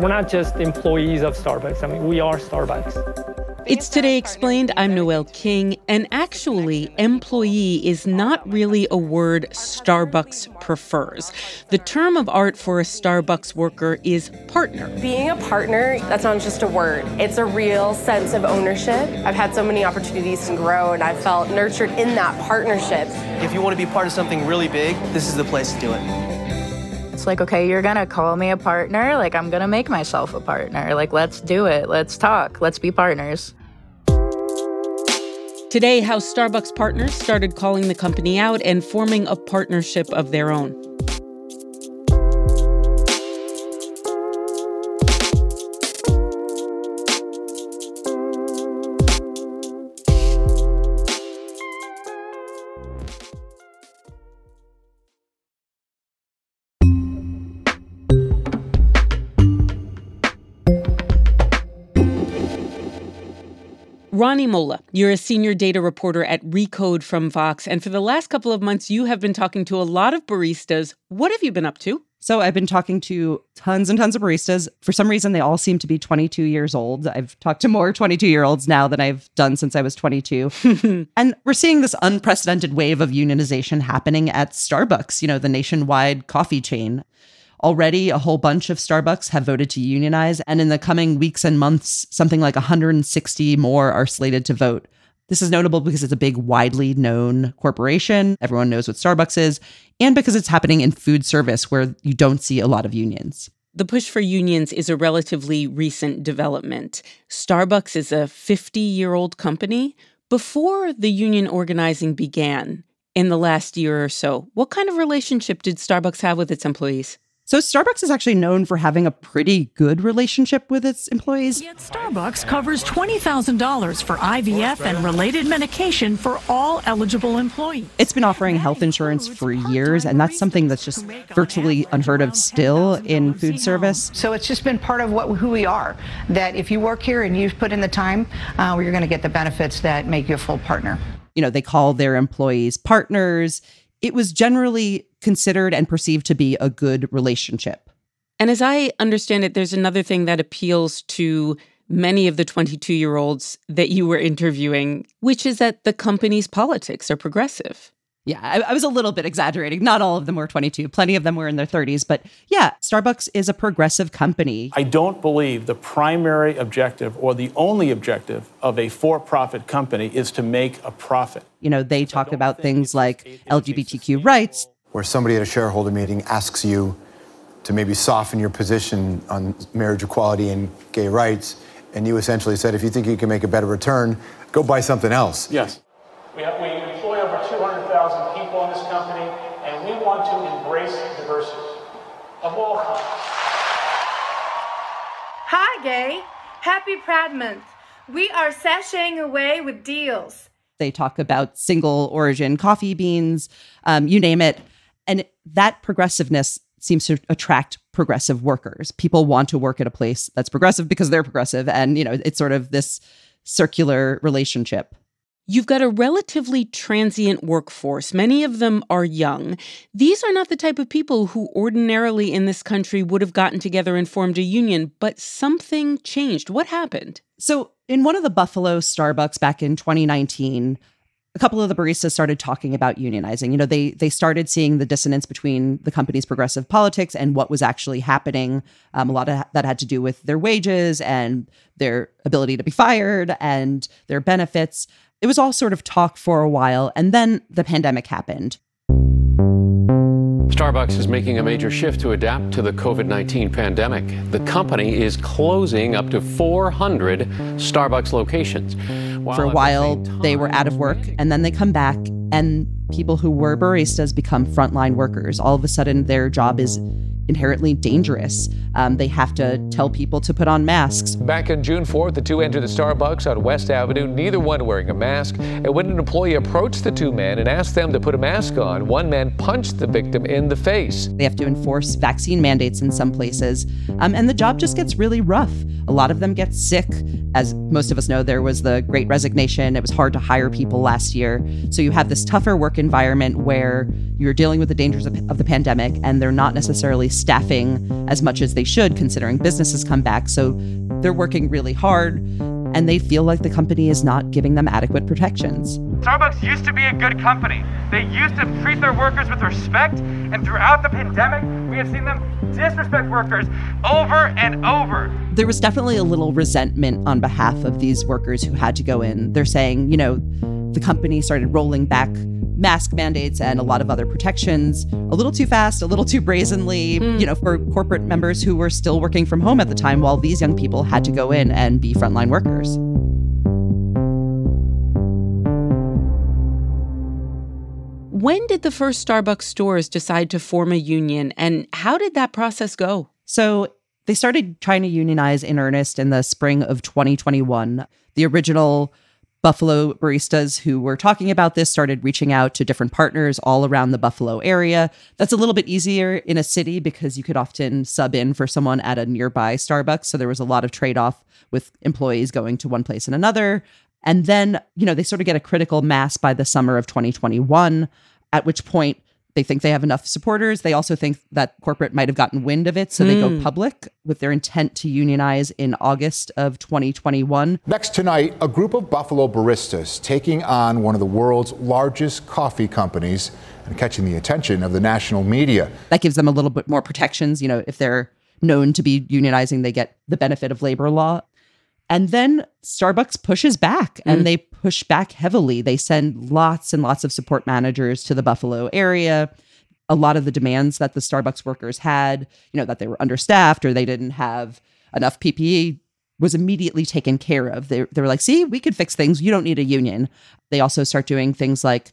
We're not just employees of Starbucks. I mean, we are Starbucks. It's Today Explained. I'm Noel King. And actually, employee is not really a word Starbucks prefers. The term of art for a Starbucks worker is partner. Being a partner, that's not just a word, it's a real sense of ownership. I've had so many opportunities to grow, and I've felt nurtured in that partnership. If you want to be part of something really big, this is the place to do it. It's like, okay, you're gonna call me a partner. Like, I'm gonna make myself a partner. Like, let's do it. Let's talk. Let's be partners. Today, how Starbucks partners started calling the company out and forming a partnership of their own. Rani Molla, you're a senior data reporter at Recode from Vox. And for the last couple of months, you have been talking to a lot of baristas. What have you been up to? So I've been talking to tons and tons of baristas. For some reason, they all seem to be 22 years old. I've talked to more 22 year olds now than I've done since I was 22. and we're seeing this unprecedented wave of unionization happening at Starbucks, you know, the nationwide coffee chain. Already, a whole bunch of Starbucks have voted to unionize, and in the coming weeks and months, something like 160 more are slated to vote. This is notable because it's a big, widely known corporation. Everyone knows what Starbucks is, and because it's happening in food service where you don't see a lot of unions. The push for unions is a relatively recent development. Starbucks is a 50 year old company. Before the union organizing began in the last year or so, what kind of relationship did Starbucks have with its employees? So Starbucks is actually known for having a pretty good relationship with its employees. Yet Starbucks covers $20,000 for IVF and related medication for all eligible employees. It's been offering health insurance for years, and that's something that's just virtually unheard of still in food service. So it's just been part of what who we are. That if you work here and you put in the time, uh, you're going to get the benefits that make you a full partner. You know, they call their employees partners it was generally considered and perceived to be a good relationship. And as I understand it, there's another thing that appeals to many of the 22 year olds that you were interviewing, which is that the company's politics are progressive. Yeah, I, I, was a little bit exaggerating. Not all of them were 22. Plenty of them were in their 30s. But yeah, Starbucks is a progressive company. I don't believe the primary objective or the only objective of a for profit company is to make a profit. You know, they talk about things like LGBTQ rights. Where somebody at a shareholder meeting asks you to maybe soften your position on marriage equality and gay rights, and you essentially said, if you think you can make a better return, go buy something else. Yes. We, have, we employ over 200,000 people in this company, and we want to embrace diversity of all kinds. Hi, gay. Happy Pride Month. We are sashaying away with deals. They talk about single origin coffee beans, um, you name it. And that progressiveness seems to attract progressive workers. People want to work at a place that's progressive because they're progressive. And, you know, it's sort of this circular relationship. You've got a relatively transient workforce. Many of them are young. These are not the type of people who ordinarily in this country would have gotten together and formed a union, but something changed. What happened? So, in one of the Buffalo Starbucks back in 2019, a couple of the baristas started talking about unionizing. You know, they they started seeing the dissonance between the company's progressive politics and what was actually happening. Um, a lot of that had to do with their wages and their ability to be fired and their benefits. It was all sort of talk for a while, and then the pandemic happened. Starbucks is making a major shift to adapt to the COVID 19 pandemic. The company is closing up to 400 Starbucks locations. While For a while, the they were out of work, and then they come back, and people who were baristas become frontline workers. All of a sudden, their job is inherently dangerous. Um, they have to tell people to put on masks. Back on June 4th, the two entered the Starbucks on West Avenue, neither one wearing a mask. And when an employee approached the two men and asked them to put a mask on, one man punched the victim in the face. They have to enforce vaccine mandates in some places, um, and the job just gets really rough. A lot of them get sick. As most of us know, there was the great resignation. It was hard to hire people last year. So you have this tougher work environment where you're dealing with the dangers of, of the pandemic, and they're not necessarily staffing as much as they should, considering businesses come back. So they're working really hard and they feel like the company is not giving them adequate protections. Starbucks used to be a good company. They used to treat their workers with respect, and throughout the pandemic, we have seen them disrespect workers over and over. There was definitely a little resentment on behalf of these workers who had to go in. They're saying, you know, the company started rolling back mask mandates and a lot of other protections a little too fast, a little too brazenly, mm. you know, for corporate members who were still working from home at the time while these young people had to go in and be frontline workers. When did the first Starbucks stores decide to form a union and how did that process go? So they started trying to unionize in earnest in the spring of 2021. The original Buffalo baristas who were talking about this started reaching out to different partners all around the Buffalo area. That's a little bit easier in a city because you could often sub in for someone at a nearby Starbucks. So there was a lot of trade off with employees going to one place and another. And then, you know, they sort of get a critical mass by the summer of 2021, at which point they think they have enough supporters. They also think that corporate might have gotten wind of it, so mm. they go hmm. public with their intent to unionize in August of 2021. Next tonight, a group of Buffalo baristas taking on one of the world's largest coffee companies and catching the attention of the national media. That gives them a little bit more protections. You know, if they're known to be unionizing, they get the benefit of labor law. And then Starbucks pushes back and mm. they push back heavily. They send lots and lots of support managers to the Buffalo area. A lot of the demands that the Starbucks workers had, you know, that they were understaffed or they didn't have enough PPE was immediately taken care of. They, they were like, see, we could fix things. You don't need a union. They also start doing things like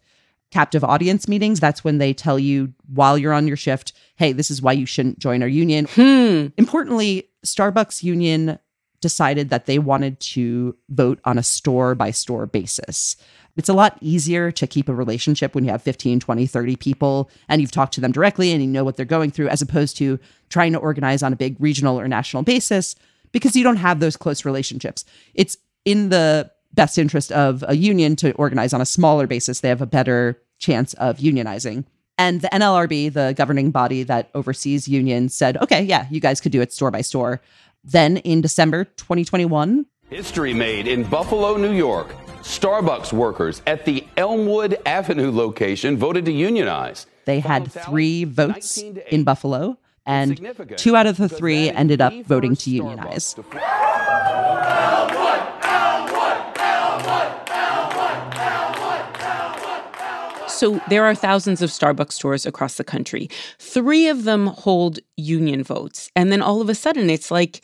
captive audience meetings. That's when they tell you while you're on your shift, hey, this is why you shouldn't join our union. Hmm. Importantly, Starbucks union decided that they wanted to vote on a store by store basis. It's a lot easier to keep a relationship when you have 15, 20, 30 people and you've talked to them directly and you know what they're going through, as opposed to trying to organize on a big regional or national basis because you don't have those close relationships. It's in the best interest of a union to organize on a smaller basis. They have a better chance of unionizing. And the NLRB, the governing body that oversees unions, said, okay, yeah, you guys could do it store by store. Then in December 2021, history made in Buffalo, New York. Starbucks workers at the Elmwood Avenue location voted to unionize. They had three votes in Buffalo, and two out of the three ended up voting to unionize. So there are thousands of Starbucks stores across the country. Three of them hold union votes. And then all of a sudden, it's like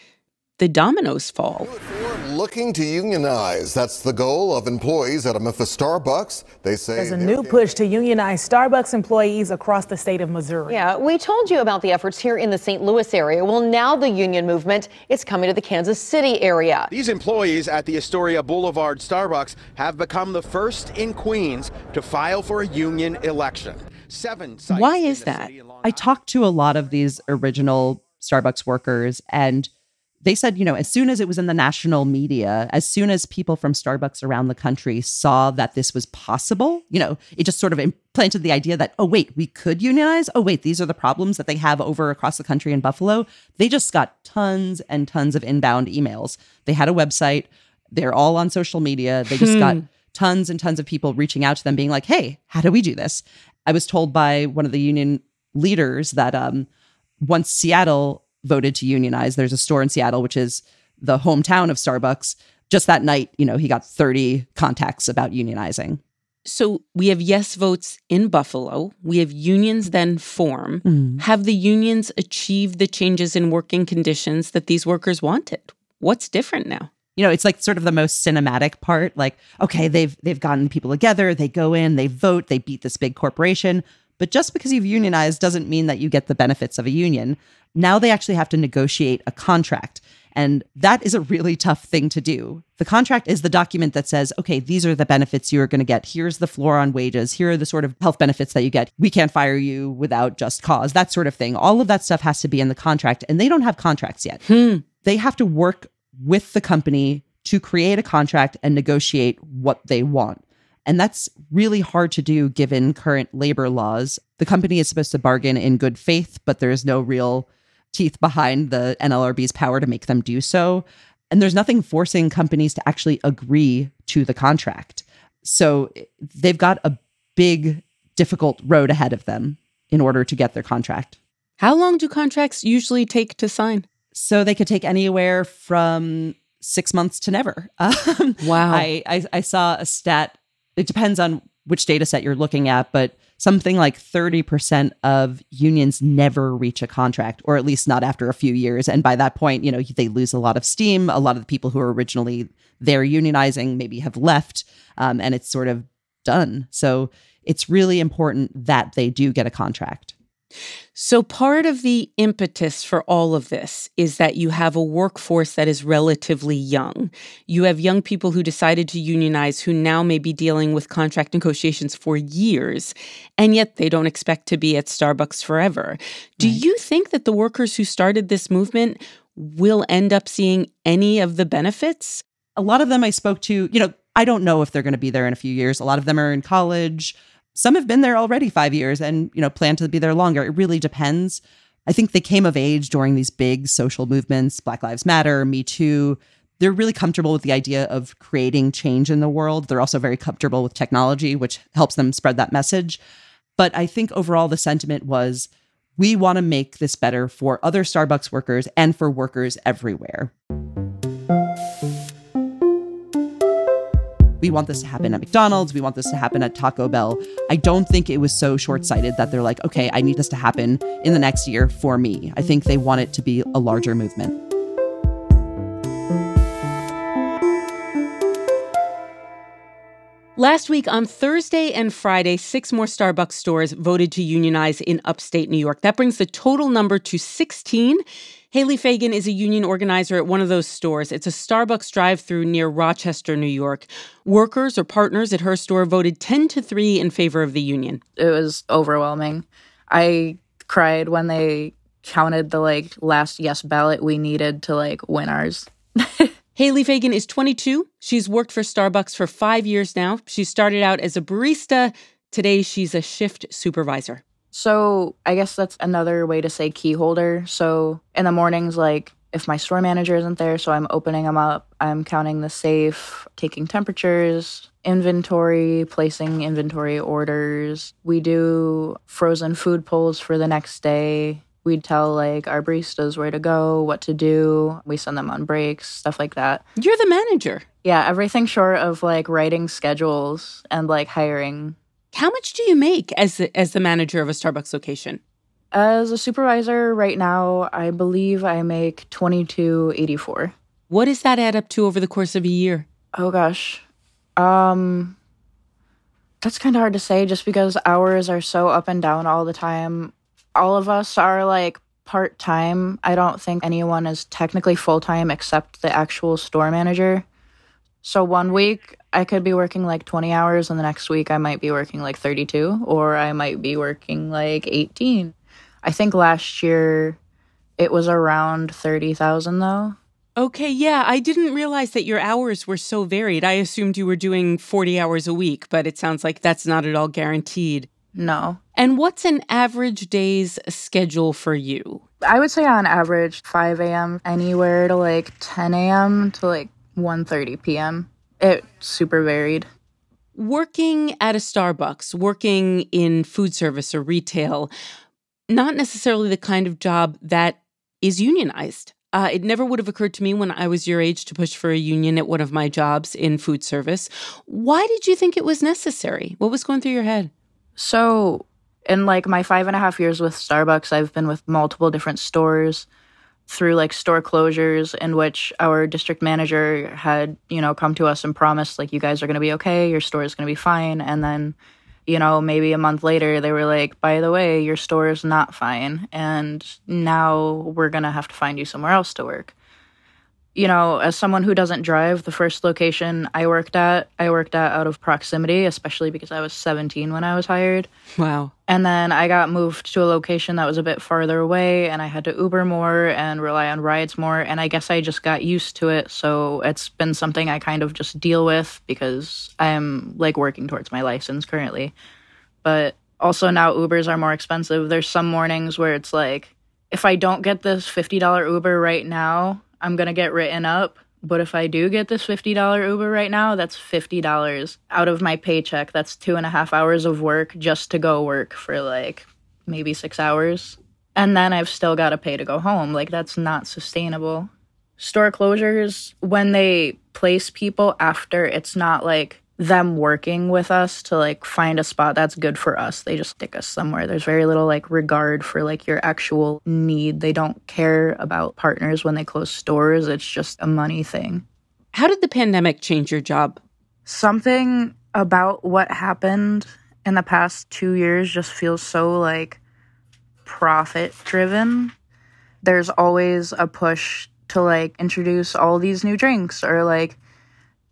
the dominoes fall looking to unionize. That's the goal of employees at a Memphis Starbucks. They say there's a new push to unionize Starbucks employees across the state of Missouri. Yeah, we told you about the efforts here in the St. Louis area. Well, now the union movement is coming to the Kansas City area. These employees at the Astoria Boulevard Starbucks have become the first in Queens to file for a union election. Seven. Why is that? I talked to a lot of these original Starbucks workers and they said, you know, as soon as it was in the national media, as soon as people from Starbucks around the country saw that this was possible, you know, it just sort of implanted the idea that, oh, wait, we could unionize. Oh, wait, these are the problems that they have over across the country in Buffalo. They just got tons and tons of inbound emails. They had a website, they're all on social media. They just got hmm. tons and tons of people reaching out to them, being like, hey, how do we do this? I was told by one of the union leaders that um, once Seattle voted to unionize. There's a store in Seattle, which is the hometown of Starbucks. Just that night, you know, he got 30 contacts about unionizing. So we have yes votes in Buffalo. We have unions then form. Mm. Have the unions achieved the changes in working conditions that these workers wanted? What's different now? You know, it's like sort of the most cinematic part. Like, okay, they've they've gotten people together, they go in, they vote, they beat this big corporation. But just because you've unionized doesn't mean that you get the benefits of a union. Now they actually have to negotiate a contract. And that is a really tough thing to do. The contract is the document that says, okay, these are the benefits you're going to get. Here's the floor on wages. Here are the sort of health benefits that you get. We can't fire you without just cause, that sort of thing. All of that stuff has to be in the contract. And they don't have contracts yet. Hmm. They have to work with the company to create a contract and negotiate what they want. And that's really hard to do given current labor laws. The company is supposed to bargain in good faith, but there is no real teeth behind the NLRB's power to make them do so. And there's nothing forcing companies to actually agree to the contract. So they've got a big, difficult road ahead of them in order to get their contract. How long do contracts usually take to sign? So they could take anywhere from six months to never. Um, wow. I, I, I saw a stat. It depends on which data set you're looking at, but something like 30% of unions never reach a contract, or at least not after a few years. And by that point, you know, they lose a lot of steam. A lot of the people who are originally there unionizing maybe have left, um, and it's sort of done. So it's really important that they do get a contract. So, part of the impetus for all of this is that you have a workforce that is relatively young. You have young people who decided to unionize who now may be dealing with contract negotiations for years, and yet they don't expect to be at Starbucks forever. Do right. you think that the workers who started this movement will end up seeing any of the benefits? A lot of them I spoke to, you know, I don't know if they're going to be there in a few years. A lot of them are in college. Some have been there already five years and, you know, plan to be there longer. It really depends. I think they came of age during these big social movements, Black Lives Matter, Me Too. They're really comfortable with the idea of creating change in the world. They're also very comfortable with technology, which helps them spread that message. But I think overall, the sentiment was we want to make this better for other Starbucks workers and for workers everywhere. We want this to happen at McDonald's, we want this to happen at Taco Bell. I don't think it was so short sighted that they're like, okay, I need this to happen in the next year for me. I think they want it to be a larger movement. Last week on Thursday and Friday, six more Starbucks stores voted to unionize in upstate New York. That brings the total number to 16. Haley Fagan is a union organizer at one of those stores. It's a Starbucks drive through near Rochester, New York. Workers or partners at her store voted 10 to 3 in favor of the union. It was overwhelming. I cried when they counted the like last yes ballot we needed to like win ours. Haley Fagan is 22. She's worked for Starbucks for five years now. She started out as a barista. Today, she's a shift supervisor. So I guess that's another way to say key holder. So in the mornings, like if my store manager isn't there, so I'm opening them up, I'm counting the safe, taking temperatures, inventory, placing inventory orders. We do frozen food pulls for the next day. We'd tell like our baristas where to go, what to do. We send them on breaks, stuff like that. You're the manager. Yeah, everything short of like writing schedules and like hiring how much do you make as the, as the manager of a Starbucks location? As a supervisor right now, I believe I make 2284. What does that add up to over the course of a year? Oh gosh. Um that's kind of hard to say just because hours are so up and down all the time. All of us are like part time. I don't think anyone is technically full time except the actual store manager. So one week I could be working like 20 hours and the next week I might be working like 32 or I might be working like 18. I think last year it was around 30,000 though. Okay, yeah, I didn't realize that your hours were so varied. I assumed you were doing 40 hours a week, but it sounds like that's not at all guaranteed. No. And what's an average day's schedule for you? I would say on average 5 a.m. anywhere to like 10 a.m. to like 1:30 p.m. It super varied. Working at a Starbucks, working in food service or retail, not necessarily the kind of job that is unionized. Uh, it never would have occurred to me when I was your age to push for a union at one of my jobs in food service. Why did you think it was necessary? What was going through your head? So, in like my five and a half years with Starbucks, I've been with multiple different stores through like store closures in which our district manager had you know come to us and promised like you guys are going to be okay your store is going to be fine. And then you know maybe a month later they were like by the way your store is not fine and now we're going to have to find you somewhere else to work you know, as someone who doesn't drive, the first location I worked at, I worked at out of proximity, especially because I was 17 when I was hired. Wow. And then I got moved to a location that was a bit farther away, and I had to Uber more and rely on rides more. And I guess I just got used to it. So it's been something I kind of just deal with because I'm like working towards my license currently. But also now Ubers are more expensive. There's some mornings where it's like, if I don't get this $50 Uber right now, I'm going to get written up. But if I do get this $50 Uber right now, that's $50 out of my paycheck. That's two and a half hours of work just to go work for like maybe six hours. And then I've still got to pay to go home. Like, that's not sustainable. Store closures, when they place people after, it's not like them working with us to like find a spot that's good for us. They just stick us somewhere. There's very little like regard for like your actual need. They don't care about partners when they close stores. It's just a money thing. How did the pandemic change your job? Something about what happened in the past 2 years just feels so like profit driven. There's always a push to like introduce all these new drinks or like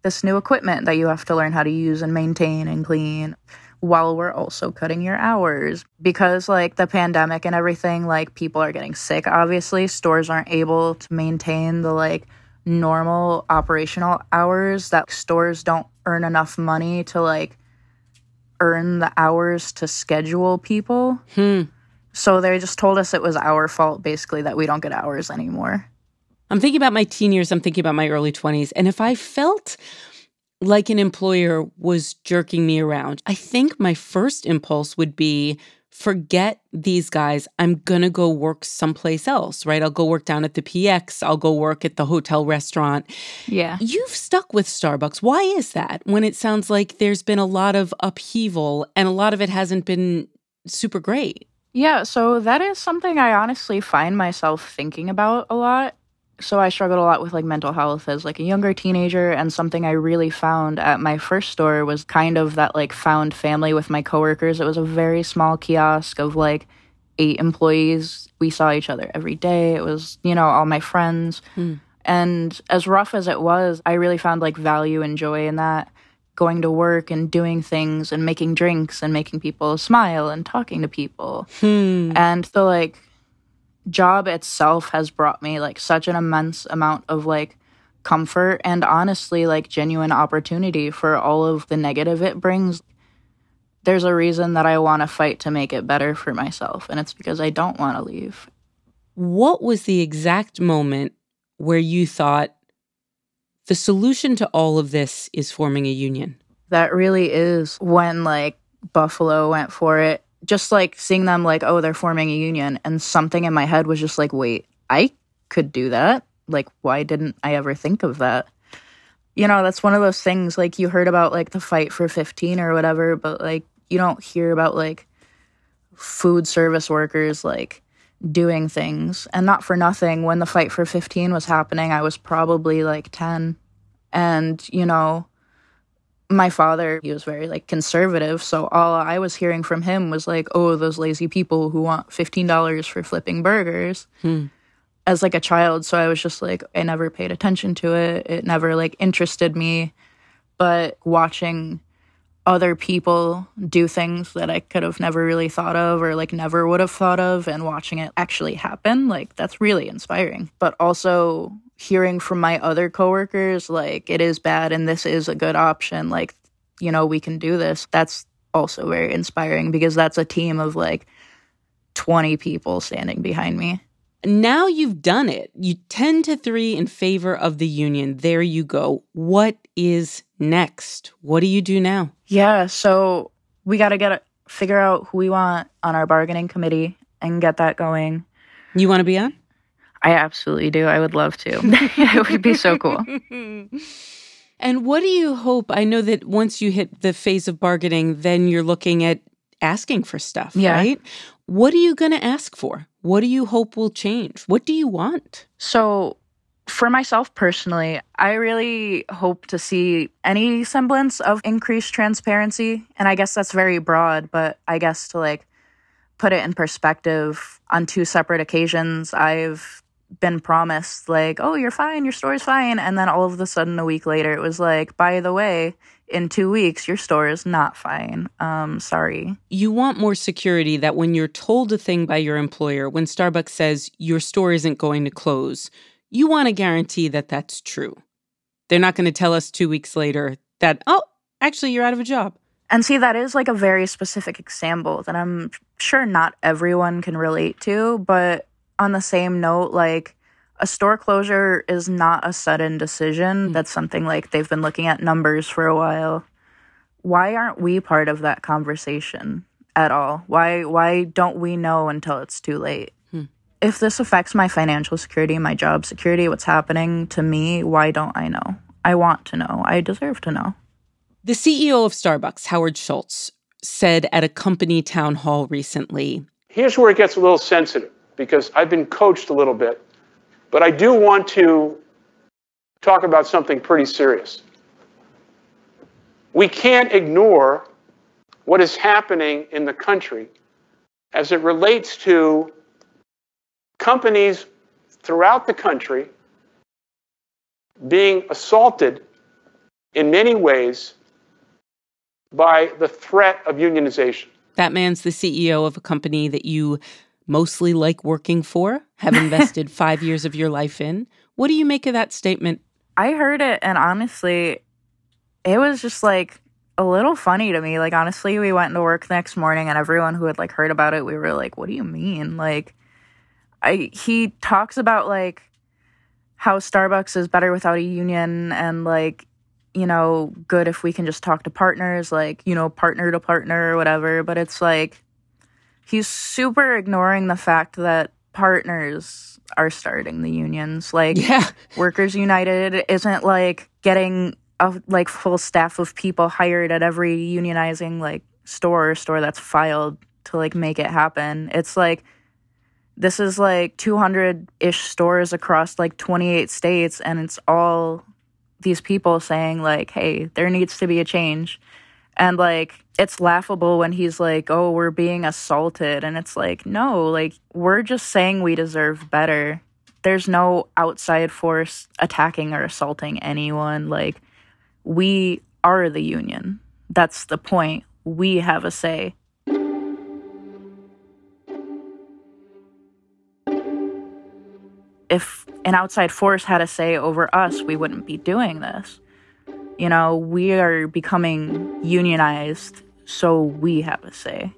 this new equipment that you have to learn how to use and maintain and clean while we're also cutting your hours. Because like the pandemic and everything like people are getting sick obviously. Stores aren't able to maintain the like normal operational hours that stores don't earn enough money to like earn the hours to schedule people. Hmm. so they just told us it was our fault basically that we don't get hours anymore I'm thinking about my teen years, I'm thinking about my early 20s. And if I felt like an employer was jerking me around, I think my first impulse would be forget these guys. I'm going to go work someplace else, right? I'll go work down at the PX, I'll go work at the hotel restaurant. Yeah. You've stuck with Starbucks. Why is that when it sounds like there's been a lot of upheaval and a lot of it hasn't been super great? Yeah, so that is something I honestly find myself thinking about a lot so I struggled a lot with like mental health as like a younger teenager and something I really found at my first store was kind of that like found family with my coworkers. It was a very small kiosk of like eight employees. We saw each other every day. It was, you know, all my friends. Hmm. And as rough as it was, I really found like value and joy in that going to work and doing things and making drinks and making people smile and talking to people. Hmm. And so, like job itself has brought me like such an immense amount of like comfort and honestly like genuine opportunity for all of the negative it brings. There's a reason that I want to fight to make it better for myself and it's because I don't want to leave. What was the exact moment where you thought the solution to all of this is forming a union? That really is when like buffalo went for it just like seeing them like oh they're forming a union and something in my head was just like wait i could do that? Like why didn't i ever think of that? You know that's one of those things like you heard about like the fight for 15 or whatever but like you don't hear about like food service workers like doing things. And not for nothing when the fight for 15 was happening i was probably like 10 and you know my father he was very like conservative so all i was hearing from him was like oh those lazy people who want $15 for flipping burgers Hmm. as like a child. So i was just like i never paid attention to it. It never like interested me. But watching other people do things that i could have never really thought of or like never would have thought of and watching it actually happen like that's really inspiring. But also hearing from my other coworkers like it is bad and this is a good option like you know we can do this that's also very inspiring because that's a team of like 20 people standing behind me. Now you've done it. You 10 to 3 in favor of the union. There you go. What is next? What do you do now? Yeah so we got to get figure out who we want on our bargaining committee and get that going. You want to be on I absolutely do. I would love to. it would be so cool. And what do you hope? I know that once you hit the phase of bargaining, then you're looking at asking for stuff, Yeah. right? What are you going to ask for? What do you hope will change? What do you want? So, for myself personally, I really hope to see any semblance of increased transparency. And I guess that's very broad, but I guess to like put it in perspective, on two separate occasions, I've been promised like, "Oh, you're fine, your store's fine," and then all of a sudden a week later it was like, "By the way, in 2 weeks your store is not fine." Um sorry. You want more security that when you're told a thing by your employer, when Starbucks says your store isn't going to close, you want to guarantee that that's true. They're not going to tell us 2 weeks later that, "Oh, actually you're out of a job." And see, that is like a very specific example that I'm sure not everyone can relate to. But on the same note, like a store closure is not a sudden decision. Hmm. That's something like they've been looking at numbers for a while. Why aren't we part of that conversation at all? Why why don't we know until it's too late? Hmm. If this affects my financial security, my job security, what's happening to me, why don't I know? I want to know. I deserve to know. The CEO of Starbucks, Howard Schultz, said at a company town hall recently Here's where it gets a little sensitive because I've been coached a little bit, but I do want to talk about something pretty serious. We can't ignore what is happening in the country as it relates to companies throughout the country being assaulted in many ways by the threat of unionization. That man's the CEO of a company that you mostly like working for, have invested five years of your life in. What do you make of that statement? I heard it and honestly, it was just like a little funny to me. Like honestly, we went into work the next morning and everyone who had like heard about it, we were like, "What do you mean?" Like I he talks about like how Starbucks is better without a union and like you know, good if we can just talk to partners, like, you know, partner to partner or whatever. But it's like, he's super ignoring the fact that partners are starting the unions. Like, yeah. Workers United isn't like getting a like full staff of people hired at every unionizing like store or store that's filed to like make it happen. It's like, this is like 200 ish stores across like 28 states, and it's all these people saying like hey there needs to be a change and like it's laughable when he's like oh we're being assaulted. And it's like no like we're just saying we deserve better. There's no outside force attacking or assaulting anyone. Like we are the union. That's the point. We have a say. If an outside force had a say over us, we wouldn't be doing this. You know, we are becoming unionized, so we have a say.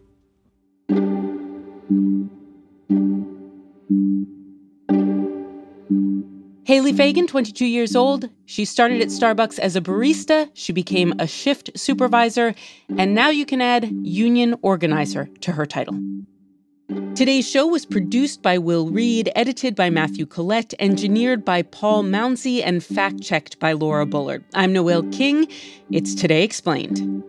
Haley Fagan, 22 years old. She started at Starbucks as a barista. She became a shift supervisor. And now you can add union organizer to her title. Today's show was produced by Will Reid, edited by Matthew Collette, engineered by Paul Mounsey, and fact checked by Laura Bullard. I'm Noel King. It's Today Explained.